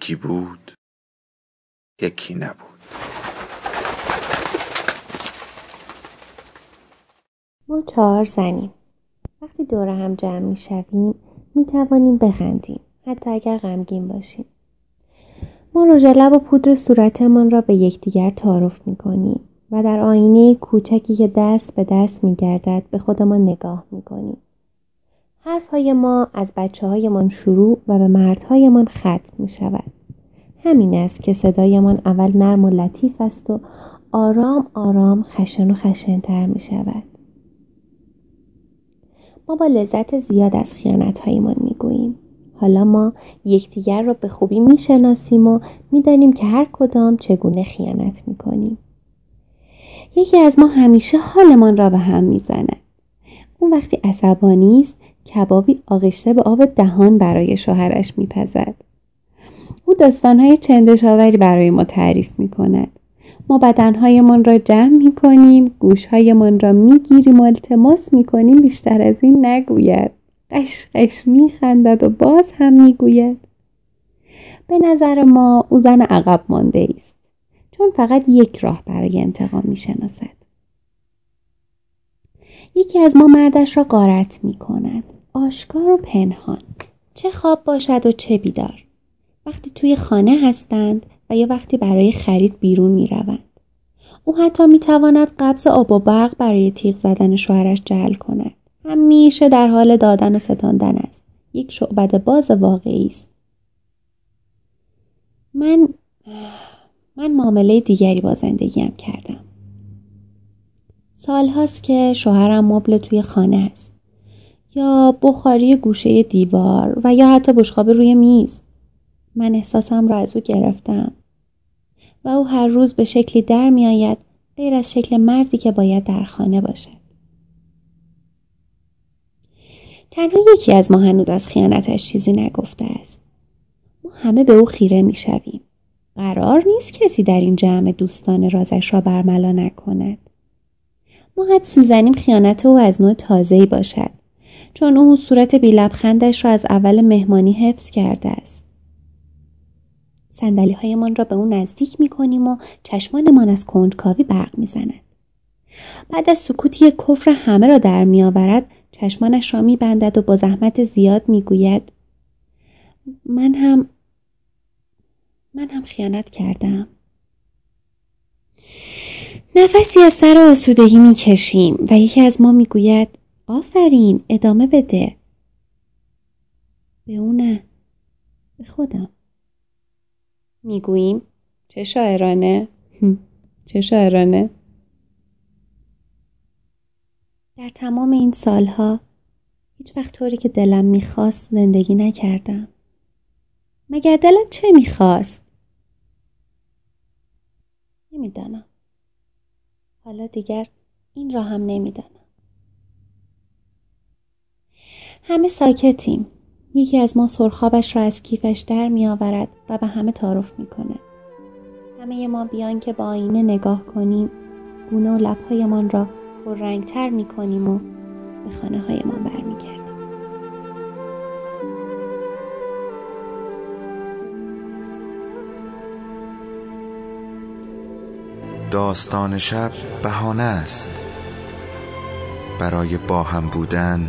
یکی بود یکی نبود. ما چهار زنیم. وقتی دور هم جمع می شویم می توانیم بخندیم حتی اگر غمگین باشیم. ما رژ لب و پودر صورتمان را به یکدیگر تعارف می کنیم و در آینه کوچکی که دست به دست می گردد به خودمان نگاه می کنیم. حرف های ما از بچه هایمان شروع و به مردهایمان ختم می شود. همین است که صدایمان اول نرم و لطیف است و آرام آرام خشن و خشنتر می شود. ما با لذت زیاد از خیانت هایمان می گوییم. حالا ما یکدیگر را به خوبی می شناسیم و می دانیم که هر کدام چگونه خیانت می کنیم. یکی از ما همیشه حالمان را به هم می زند. اون وقتی عصبانی است کبابی آغشته به آب دهان برای شوهرش میپزد او داستانهای چندشاوری برای ما تعریف می کند. ما بدنهایمان را جمع می کنیم، گوشهایمان را می گیریم و التماس می کنیم بیشتر از این نگوید. قش قش و باز هم می گوید. به نظر ما او زن عقب مانده است. چون فقط یک راه برای انتقام می شناسد. یکی از ما مردش را قارت می کند. آشکار و پنهان. چه خواب باشد و چه بیدار. وقتی توی خانه هستند و یا وقتی برای خرید بیرون می روند. او حتی می تواند قبض آب و برق برای تیغ زدن شوهرش جعل کند. همیشه در حال دادن و ستاندن است. یک شعبد باز واقعی است. من من معامله دیگری با زندگیم کردم. سال هاست که شوهرم مبل توی خانه است. یا بخاری گوشه دیوار و یا حتی بشخاب روی میز. من احساسم را از او گرفتم و او هر روز به شکلی در می آید غیر از شکل مردی که باید در خانه باشد. تنها یکی از ما هنوز از خیانتش چیزی نگفته است. ما همه به او خیره می شویم. قرار نیست کسی در این جمع دوستان رازش را برملا نکند. ما حدس می‌زنیم خیانت او از نوع تازه‌ای باشد چون او صورت بیلبخندش را از اول مهمانی حفظ کرده است. سندلی هایمان را به اون نزدیک می کنیم و چشمانمان از کنجکاوی برق می زند. بعد از سکوتی کفر همه را در می آورد چشمانش را می بندد و با زحمت زیاد می گوید من هم من هم خیانت کردم. نفسی از سر آسودگی می کشیم و یکی از ما می گوید آفرین ادامه بده. به او نه. به خودم. می‌گوییم چه شاعرانه چه شاعرانه در تمام این سالها هیچ وقت طوری که دلم می‌خواست زندگی نکردم مگر دلت چه می‌خواست؟ نمی‌دانم حالا دیگر این را هم نمی‌دانم همه ساکتیم یکی از ما سرخابش را از کیفش در می آورد و به همه تعارف می کنه. همه ما بیان که با آینه نگاه کنیم گونه و لبهایمان را رنگتر می کنیم و به خانه هایمان برمیگردیم. داستان شب بهانه است برای با هم بودن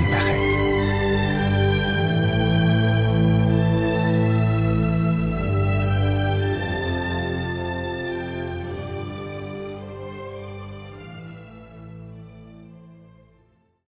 hecho.